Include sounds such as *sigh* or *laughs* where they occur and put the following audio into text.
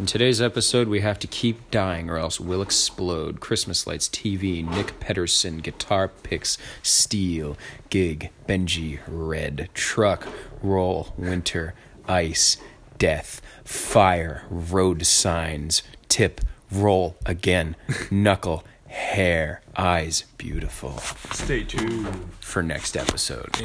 In today's episode, we have to keep dying or else we'll explode. Christmas lights, TV, Nick Pedersen, guitar picks, steel, gig, Benji, red, truck, roll, winter, ice, death, fire, road signs, tip, roll again, *laughs* knuckle, hair, eyes, beautiful. Stay tuned. For next episode.